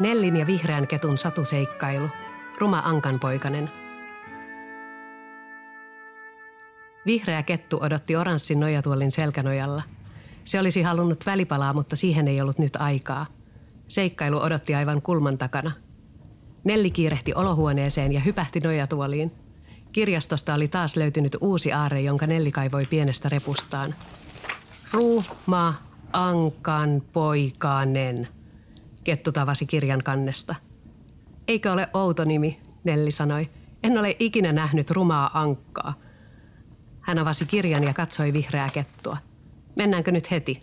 Nellin ja vihreän ketun satuseikkailu. Ruma ankanpoikanen. Vihreä kettu odotti oranssin nojatuolin selkänojalla. Se olisi halunnut välipalaa, mutta siihen ei ollut nyt aikaa. Seikkailu odotti aivan kulman takana. Nelli kiirehti olohuoneeseen ja hypähti nojatuoliin. Kirjastosta oli taas löytynyt uusi aare, jonka Nelli kaivoi pienestä repustaan. Ruuma Ankan poikanen, Kettu tavasi kirjan kannesta. Eikö ole outo nimi, Nelli sanoi. En ole ikinä nähnyt rumaa ankkaa. Hän avasi kirjan ja katsoi vihreää kettua. Mennäänkö nyt heti?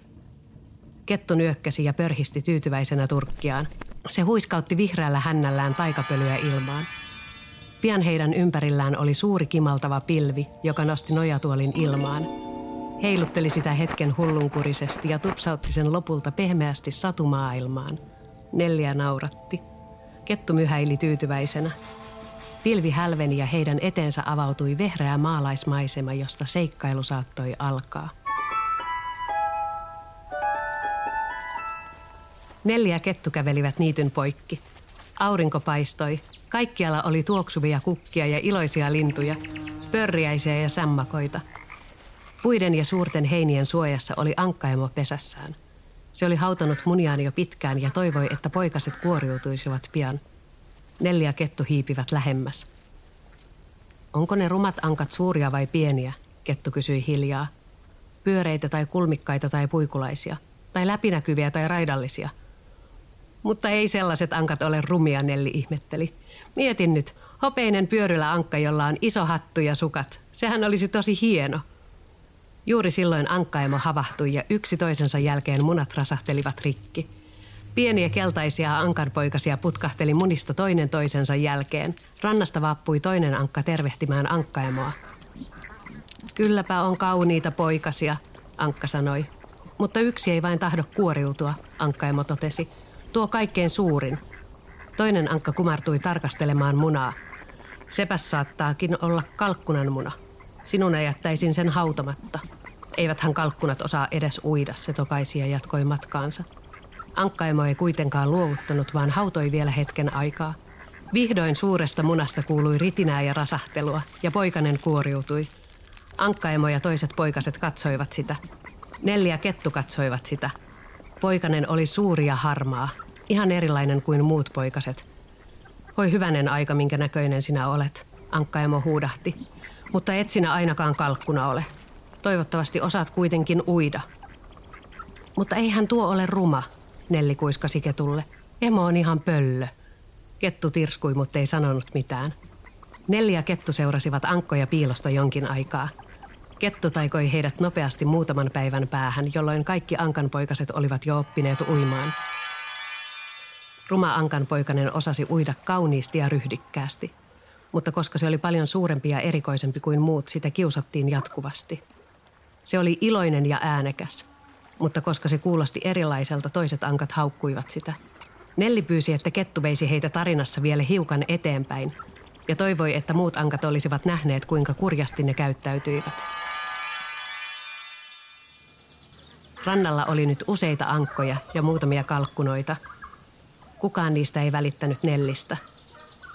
Kettu nyökkäsi ja pörhisti tyytyväisenä turkkiaan. Se huiskautti vihreällä hännällään taikapölyä ilmaan. Pian heidän ympärillään oli suuri kimaltava pilvi, joka nosti nojatuolin ilmaan. Heilutteli sitä hetken hullunkurisesti ja tupsautti sen lopulta pehmeästi satumaailmaan. Neljä nauratti. Kettu myhäili tyytyväisenä. Pilvi hälveni ja heidän eteensä avautui vehreä maalaismaisema, josta seikkailu saattoi alkaa. Neljä kettu kävelivät niityn poikki. Aurinko paistoi. Kaikkialla oli tuoksuvia kukkia ja iloisia lintuja, pörriäisiä ja sammakoita. Puiden ja suurten heinien suojassa oli ankkaemo pesässään. Se oli hautanut muniaan jo pitkään ja toivoi, että poikaset kuoriutuisivat pian. Neljä kettu hiipivät lähemmäs. Onko ne rumat ankat suuria vai pieniä? Kettu kysyi hiljaa. Pyöreitä tai kulmikkaita tai puikulaisia. Tai läpinäkyviä tai raidallisia – mutta ei sellaiset ankat ole rumia, Nelli ihmetteli. Mietin nyt, hopeinen pyörylä ankka, jolla on iso hattu ja sukat. Sehän olisi tosi hieno. Juuri silloin ankkaemo havahtui ja yksi toisensa jälkeen munat rasahtelivat rikki. Pieniä keltaisia ankanpoikasia putkahteli munista toinen toisensa jälkeen. Rannasta vappui toinen ankka tervehtimään ankkaemoa. Kylläpä on kauniita poikasia, ankka sanoi. Mutta yksi ei vain tahdo kuoriutua, ankkaemo totesi – Tuo kaikkein suurin. Toinen ankka kumartui tarkastelemaan munaa. Sepäs saattaakin olla kalkkunan muna. Sinun jättäisin sen hautamatta. Eiväthän kalkkunat osaa edes uida, se tokaisi ja jatkoi matkaansa. Ankkaemo ei kuitenkaan luovuttanut, vaan hautoi vielä hetken aikaa. Vihdoin suuresta munasta kuului ritinää ja rasahtelua, ja poikanen kuoriutui. Ankkaemo ja toiset poikaset katsoivat sitä. Neljä kettu katsoivat sitä – Poikanen oli suuri ja harmaa, ihan erilainen kuin muut poikaset. Voi hyvänen aika, minkä näköinen sinä olet, Ankkaemo huudahti. Mutta et sinä ainakaan kalkkuna ole. Toivottavasti osaat kuitenkin uida. Mutta eihän tuo ole ruma, Nelli kuiskasi ketulle. Emo on ihan pöllö. Kettu tirskui, mutta ei sanonut mitään. Nelli ja kettu seurasivat ankkoja piilosta jonkin aikaa – Kettu taikoi heidät nopeasti muutaman päivän päähän, jolloin kaikki ankanpoikaset olivat jo oppineet uimaan. Ruma ankanpoikanen osasi uida kauniisti ja ryhdikkäästi, mutta koska se oli paljon suurempi ja erikoisempi kuin muut, sitä kiusattiin jatkuvasti. Se oli iloinen ja äänekäs, mutta koska se kuulosti erilaiselta, toiset ankat haukkuivat sitä. Nelli pyysi, että kettu veisi heitä tarinassa vielä hiukan eteenpäin ja toivoi, että muut ankat olisivat nähneet, kuinka kurjasti ne käyttäytyivät. Rannalla oli nyt useita ankkoja ja muutamia kalkkunoita. Kukaan niistä ei välittänyt Nellistä.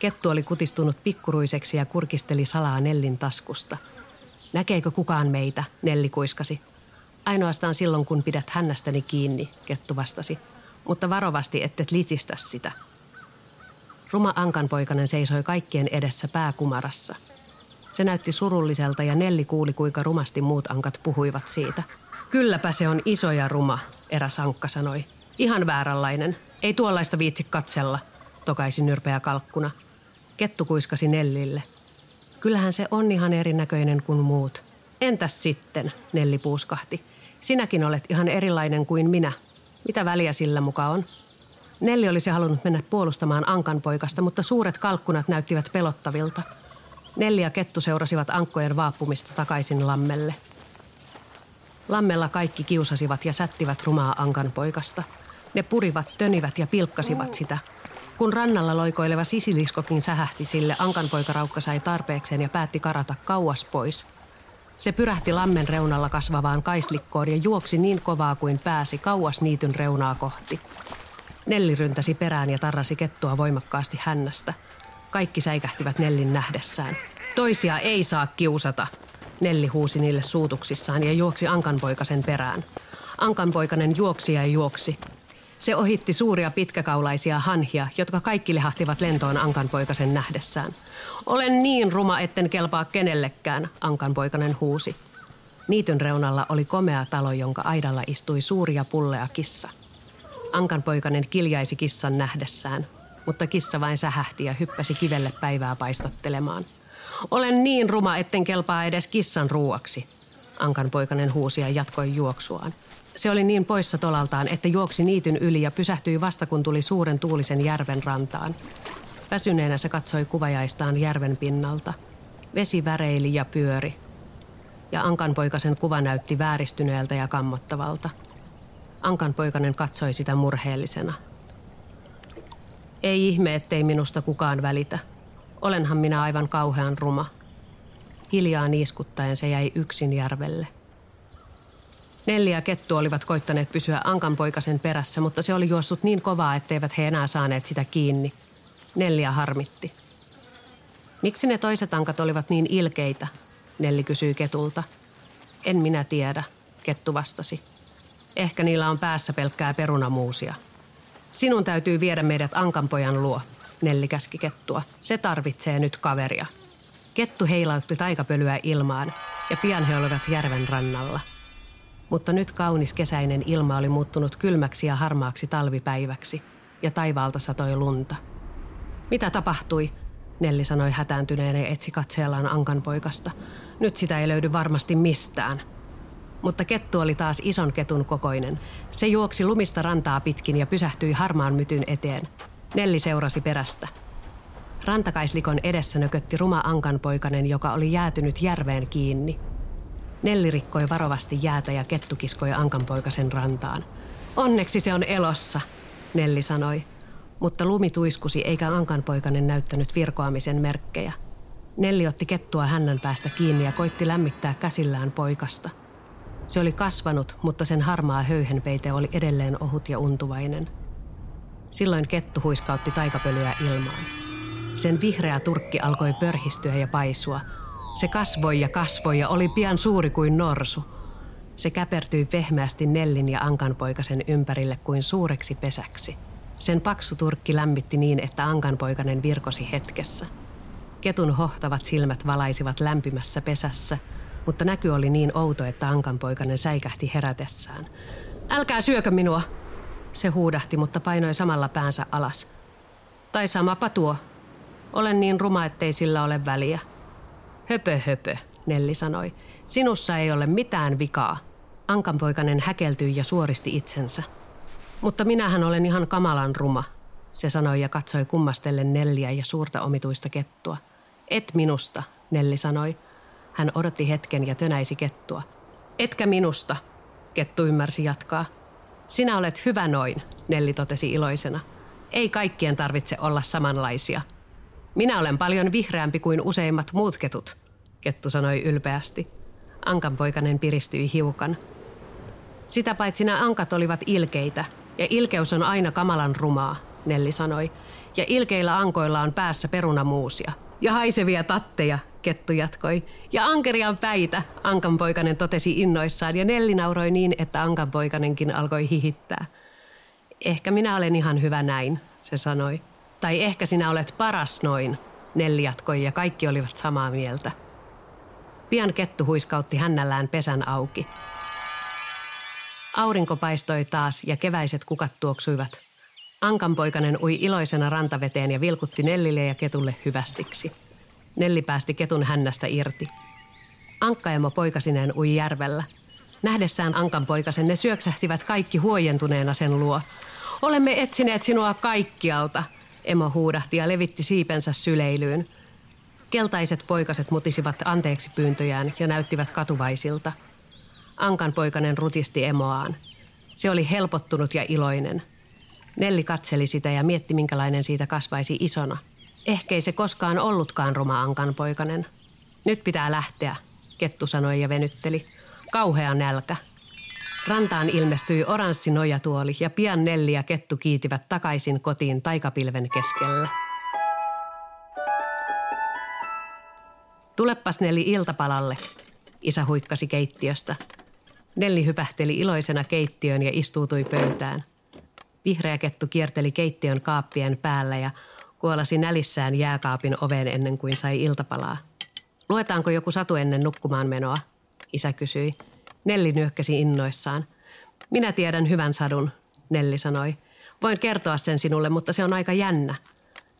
Kettu oli kutistunut pikkuruiseksi ja kurkisteli salaa Nellin taskusta. Näkeekö kukaan meitä, Nelli kuiskasi. Ainoastaan silloin, kun pidät hännästäni kiinni, Kettu vastasi. Mutta varovasti, ettet litistä sitä. Ruma ankanpoikainen seisoi kaikkien edessä pääkumarassa. Se näytti surulliselta ja Nelli kuuli, kuinka rumasti muut ankat puhuivat siitä – Kylläpä se on iso ja ruma, eräs ankka sanoi. Ihan vääränlainen. Ei tuollaista viitsi katsella, tokaisi nyrpeä kalkkuna. Kettu kuiskasi Nellille. Kyllähän se on ihan erinäköinen kuin muut. Entäs sitten, Nelli puuskahti. Sinäkin olet ihan erilainen kuin minä. Mitä väliä sillä muka on? Nelli olisi halunnut mennä puolustamaan Ankan poikasta, mutta suuret kalkkunat näyttivät pelottavilta. Nelli ja Kettu seurasivat ankkojen vaapumista takaisin lammelle – Lammella kaikki kiusasivat ja sättivät rumaa ankanpoikasta. Ne purivat, tönivät ja pilkkasivat sitä. Kun rannalla loikoileva sisiliskokin sähähti sille, ankanpoikaraukka sai tarpeekseen ja päätti karata kauas pois. Se pyrähti lammen reunalla kasvavaan kaislikkoon ja juoksi niin kovaa kuin pääsi kauas niityn reunaa kohti. Nelli ryntäsi perään ja tarrasi kettua voimakkaasti hännästä. Kaikki säikähtivät Nellin nähdessään. Toisia ei saa kiusata, Nelli huusi niille suutuksissaan ja juoksi Ankanpoikasen perään. Ankanpoikanen juoksi ja juoksi. Se ohitti suuria pitkäkaulaisia hanhia, jotka kaikki lehahtivat lentoon Ankanpoikasen nähdessään. Olen niin ruma, etten kelpaa kenellekään, Ankanpoikanen huusi. Niityn reunalla oli komea talo, jonka aidalla istui suuria pulleja kissa. Ankanpoikanen kiljaisi kissan nähdessään, mutta kissa vain sähähti ja hyppäsi kivelle päivää paistattelemaan – olen niin ruma, etten kelpaa edes kissan ruuaksi. Ankan poikanen huusi ja jatkoi juoksuaan. Se oli niin poissa tolaltaan, että juoksi niityn yli ja pysähtyi vasta kun tuli suuren tuulisen järven rantaan. Väsyneenä se katsoi kuvajaistaan järven pinnalta. Vesi väreili ja pyöri. Ja Ankanpoikasen kuva näytti vääristyneeltä ja kammottavalta. Ankanpoikanen katsoi sitä murheellisena. Ei ihme, ettei minusta kukaan välitä – Olenhan minä aivan kauhean ruma. Hiljaa niiskuttaen se jäi yksin järvelle. Neljä kettu olivat koittaneet pysyä Ankanpoikasen perässä, mutta se oli juossut niin kovaa, etteivät he enää saaneet sitä kiinni. Neljä harmitti. Miksi ne toiset ankat olivat niin ilkeitä? Nelli kysyi ketulta. En minä tiedä, kettu vastasi. Ehkä niillä on päässä pelkkää perunamuusia. Sinun täytyy viedä meidät Ankanpojan luo, Nelli käski kettua. Se tarvitsee nyt kaveria. Kettu heilautti taikapölyä ilmaan ja pian he olivat järven rannalla. Mutta nyt kaunis kesäinen ilma oli muuttunut kylmäksi ja harmaaksi talvipäiväksi ja taivaalta satoi lunta. Mitä tapahtui? Nelli sanoi hätääntyneen ja etsi katseellaan Ankan poikasta. Nyt sitä ei löydy varmasti mistään. Mutta kettu oli taas ison ketun kokoinen. Se juoksi lumista rantaa pitkin ja pysähtyi harmaan mytyn eteen – Nelli seurasi perästä. Rantakaislikon edessä nökötti ruma ankanpoikanen, joka oli jäätynyt järveen kiinni. Nelli rikkoi varovasti jäätä ja kettu kiskoi ankanpoikasen rantaan. Onneksi se on elossa, Nelli sanoi. Mutta lumi tuiskusi eikä ankanpoikanen näyttänyt virkoamisen merkkejä. Nelli otti kettua hännän päästä kiinni ja koitti lämmittää käsillään poikasta. Se oli kasvanut, mutta sen harmaa höyhenpeite oli edelleen ohut ja untuvainen – Silloin kettu huiskautti taikapölyä ilmaan. Sen vihreä turkki alkoi pörhistyä ja paisua. Se kasvoi ja kasvoi ja oli pian suuri kuin norsu. Se käpertyi pehmeästi Nellin ja Ankanpoikasen ympärille kuin suureksi pesäksi. Sen paksu turkki lämmitti niin, että Ankanpoikanen virkosi hetkessä. Ketun hohtavat silmät valaisivat lämpimässä pesässä, mutta näky oli niin outo, että Ankanpoikanen säikähti herätessään. Älkää syökö minua, se huudahti, mutta painoi samalla päänsä alas. Tai samapa tuo. Olen niin ruma, ettei sillä ole väliä. Höpö höpö, Nelli sanoi. Sinussa ei ole mitään vikaa. Ankanpoikainen häkeltyi ja suoristi itsensä. Mutta minähän olen ihan kamalan ruma, se sanoi ja katsoi kummastellen Nelliä ja suurta omituista kettua. Et minusta, Nelli sanoi. Hän odotti hetken ja tönäisi kettua. Etkä minusta, kettu ymmärsi jatkaa. Sinä olet hyvä noin, Nelli totesi iloisena. Ei kaikkien tarvitse olla samanlaisia. Minä olen paljon vihreämpi kuin useimmat muut ketut, kettu sanoi ylpeästi. Ankanpoikainen piristyi hiukan. Sitä paitsi nämä ankat olivat ilkeitä, ja ilkeys on aina kamalan rumaa, Nelli sanoi. Ja ilkeillä ankoilla on päässä perunamuusia. Ja haisevia tatteja, kettu jatkoi. Ja ankerian päitä, Ankanpoikainen totesi innoissaan ja Nelli nauroi niin, että Ankanpoikanenkin alkoi hihittää. Ehkä minä olen ihan hyvä näin, se sanoi. Tai ehkä sinä olet paras noin, Nelli jatkoi ja kaikki olivat samaa mieltä. Pian kettu huiskautti hännällään pesän auki. Aurinko paistoi taas ja keväiset kukat tuoksuivat. Ankanpoikanen ui iloisena rantaveteen ja vilkutti Nellille ja ketulle hyvästiksi. Nelli päästi ketun hännästä irti. Ankkaemo poikasineen ui järvellä. Nähdessään Ankan poikasen ne syöksähtivät kaikki huojentuneena sen luo. Olemme etsineet sinua kaikkialta, emo huudahti ja levitti siipensä syleilyyn. Keltaiset poikaset mutisivat anteeksi pyyntöjään ja näyttivät katuvaisilta. Ankan poikanen rutisti emoaan. Se oli helpottunut ja iloinen. Nelli katseli sitä ja mietti, minkälainen siitä kasvaisi isona – Ehkä ei se koskaan ollutkaan ruma Ankan poikanen. Nyt pitää lähteä, Kettu sanoi ja venytteli. Kauhea nälkä. Rantaan ilmestyi oranssi nojatuoli ja pian Nelli ja Kettu kiitivät takaisin kotiin taikapilven keskellä. Tuleppas Nelli iltapalalle, isä huikkasi keittiöstä. Nelli hypähteli iloisena keittiöön ja istuutui pöytään. Vihreä kettu kierteli keittiön kaappien päällä ja kuolasi nälissään jääkaapin oveen ennen kuin sai iltapalaa. Luetaanko joku satu ennen nukkumaan menoa? Isä kysyi. Nelli nyökkäsi innoissaan. Minä tiedän hyvän sadun, Nelli sanoi. Voin kertoa sen sinulle, mutta se on aika jännä.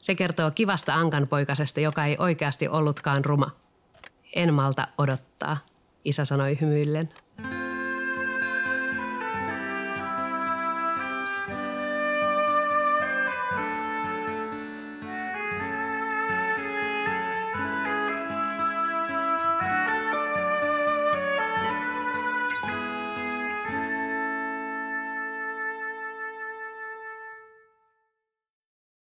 Se kertoo kivasta ankanpoikasesta, joka ei oikeasti ollutkaan ruma. En malta odottaa, isä sanoi hymyillen.